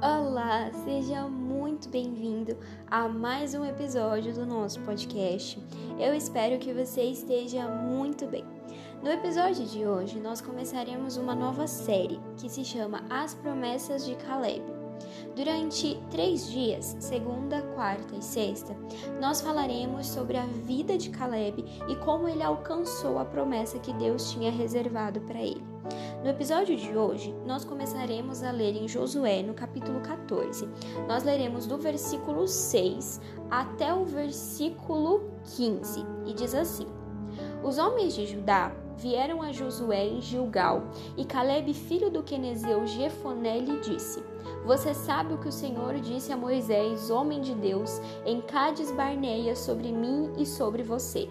Olá, seja muito bem-vindo a mais um episódio do nosso podcast. Eu espero que você esteja muito bem. No episódio de hoje, nós começaremos uma nova série que se chama As Promessas de Caleb. Durante três dias, segunda, quarta e sexta, nós falaremos sobre a vida de Caleb e como ele alcançou a promessa que Deus tinha reservado para ele. No episódio de hoje, nós começaremos a ler em Josué, no capítulo 14. Nós leremos do versículo 6 até o versículo 15 e diz assim: Os homens de Judá vieram a Josué em Gilgal, e Caleb, filho do Quenezeu Jefoné, lhe disse: Você sabe o que o Senhor disse a Moisés, homem de Deus, em Cádiz Barneia sobre mim e sobre você.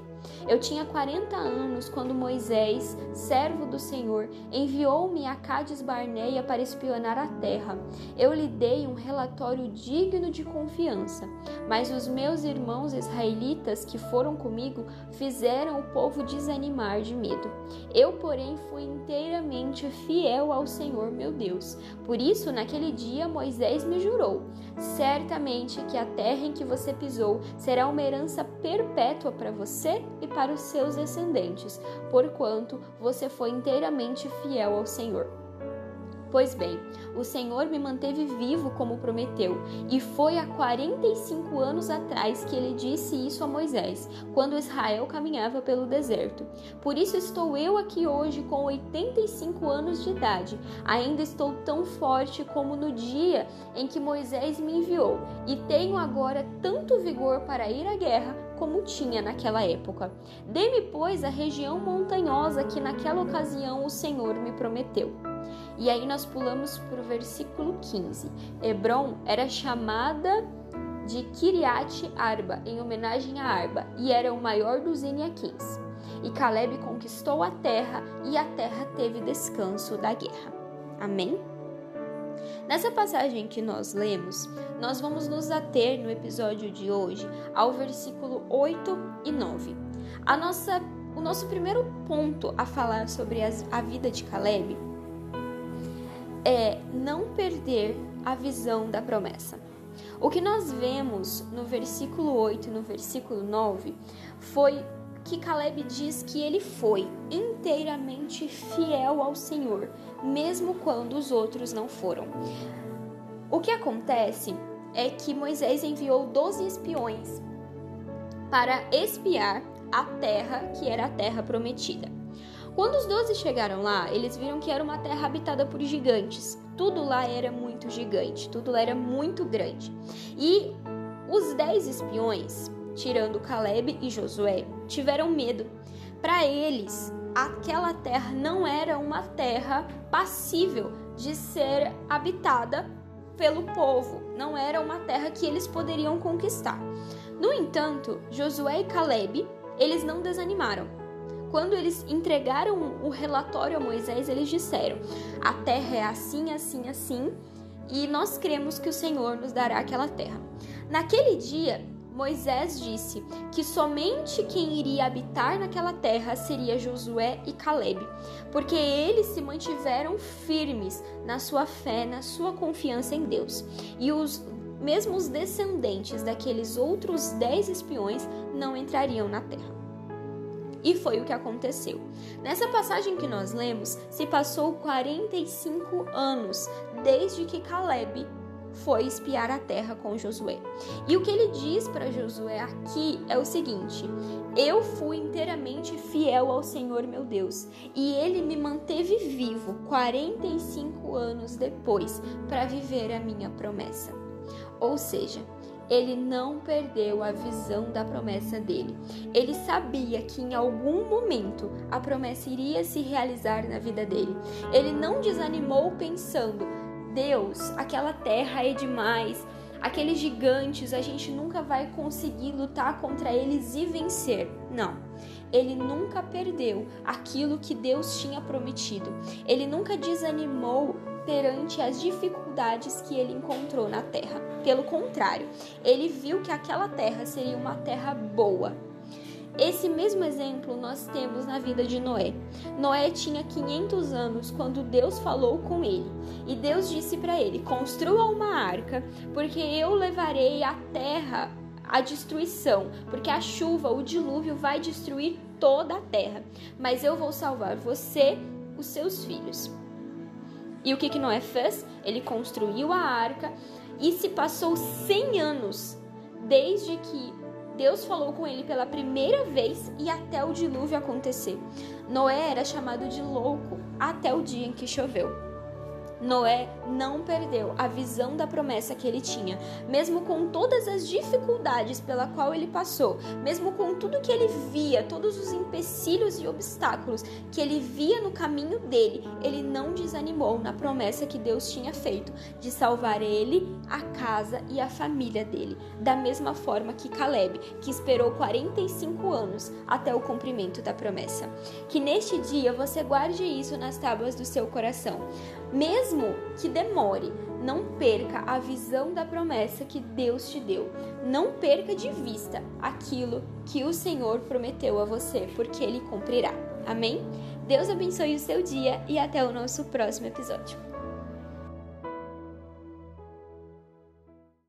Eu tinha 40 anos quando Moisés, servo do Senhor, enviou-me a Cádiz Barneia para espionar a terra. Eu lhe dei um relatório digno de confiança, mas os meus irmãos israelitas que foram comigo fizeram o povo desanimar de medo. Eu, porém, fui inteiramente fiel ao Senhor meu Deus. Por isso, naquele dia, Moisés me jurou: certamente que a terra em que você pisou será uma herança perpétua para você e para os seus descendentes, porquanto você foi inteiramente fiel ao Senhor. Pois bem, o Senhor me manteve vivo como prometeu, e foi há 45 anos atrás que ele disse isso a Moisés, quando Israel caminhava pelo deserto. Por isso estou eu aqui hoje com 85 anos de idade. Ainda estou tão forte como no dia em que Moisés me enviou, e tenho agora tanto vigor para ir à guerra como tinha naquela época. Dê-me, pois, a região montanhosa que naquela ocasião o Senhor me prometeu. E aí nós pulamos para o versículo 15. Hebron era chamada de Kiriat Arba, em homenagem a Arba, e era o maior dos Eniaquins. E Caleb conquistou a terra, e a terra teve descanso da guerra. Amém? Nessa passagem que nós lemos, nós vamos nos ater no episódio de hoje ao versículo 8 e 9. A nossa, o nosso primeiro ponto a falar sobre as, a vida de Caleb é não perder a visão da promessa. O que nós vemos no versículo 8 e no versículo 9 foi que Caleb diz que ele foi inteiramente fiel ao Senhor, mesmo quando os outros não foram. O que acontece é que Moisés enviou 12 espiões para espiar a terra que era a terra prometida. Quando os doze chegaram lá, eles viram que era uma terra habitada por gigantes. Tudo lá era muito gigante, tudo lá era muito grande. E os dez espiões, tirando Caleb e Josué, tiveram medo. Para eles, aquela terra não era uma terra passível de ser habitada pelo povo, não era uma terra que eles poderiam conquistar. No entanto, Josué e Caleb, eles não desanimaram quando eles entregaram o relatório a Moisés, eles disseram: A terra é assim, assim, assim, e nós cremos que o Senhor nos dará aquela terra. Naquele dia, Moisés disse que somente quem iria habitar naquela terra seria Josué e Caleb, porque eles se mantiveram firmes na sua fé, na sua confiança em Deus. E os mesmos descendentes daqueles outros dez espiões não entrariam na terra. E foi o que aconteceu. Nessa passagem que nós lemos, se passou 45 anos desde que Caleb foi espiar a terra com Josué. E o que ele diz para Josué aqui é o seguinte: Eu fui inteiramente fiel ao Senhor meu Deus, e ele me manteve vivo 45 anos depois para viver a minha promessa. Ou seja, ele não perdeu a visão da promessa dele. Ele sabia que em algum momento a promessa iria se realizar na vida dele. Ele não desanimou pensando: Deus, aquela terra é demais, aqueles gigantes, a gente nunca vai conseguir lutar contra eles e vencer. Não. Ele nunca perdeu aquilo que Deus tinha prometido. Ele nunca desanimou perante as dificuldades que ele encontrou na terra. Pelo contrário, ele viu que aquela terra seria uma terra boa. Esse mesmo exemplo nós temos na vida de Noé. Noé tinha 500 anos quando Deus falou com ele. E Deus disse para ele: Construa uma arca, porque eu levarei a terra à destruição, porque a chuva, o dilúvio vai destruir toda a terra. Mas eu vou salvar você, os seus filhos. E o que, que Noé fez? Ele construiu a arca e se passou 100 anos desde que Deus falou com ele pela primeira vez e até o dilúvio acontecer. Noé era chamado de louco até o dia em que choveu. Noé não perdeu a visão da promessa que ele tinha, mesmo com todas as dificuldades pela qual ele passou, mesmo com tudo que ele via, todos os empecilhos e obstáculos que ele via no caminho dele, ele não desanimou na promessa que Deus tinha feito de salvar ele, a casa e a família dele, da mesma forma que Caleb, que esperou 45 anos até o cumprimento da promessa. Que neste dia você guarde isso nas tábuas do seu coração. Mesmo que demore, não perca a visão da promessa que Deus te deu. Não perca de vista aquilo que o Senhor prometeu a você, porque ele cumprirá. Amém? Deus abençoe o seu dia e até o nosso próximo episódio.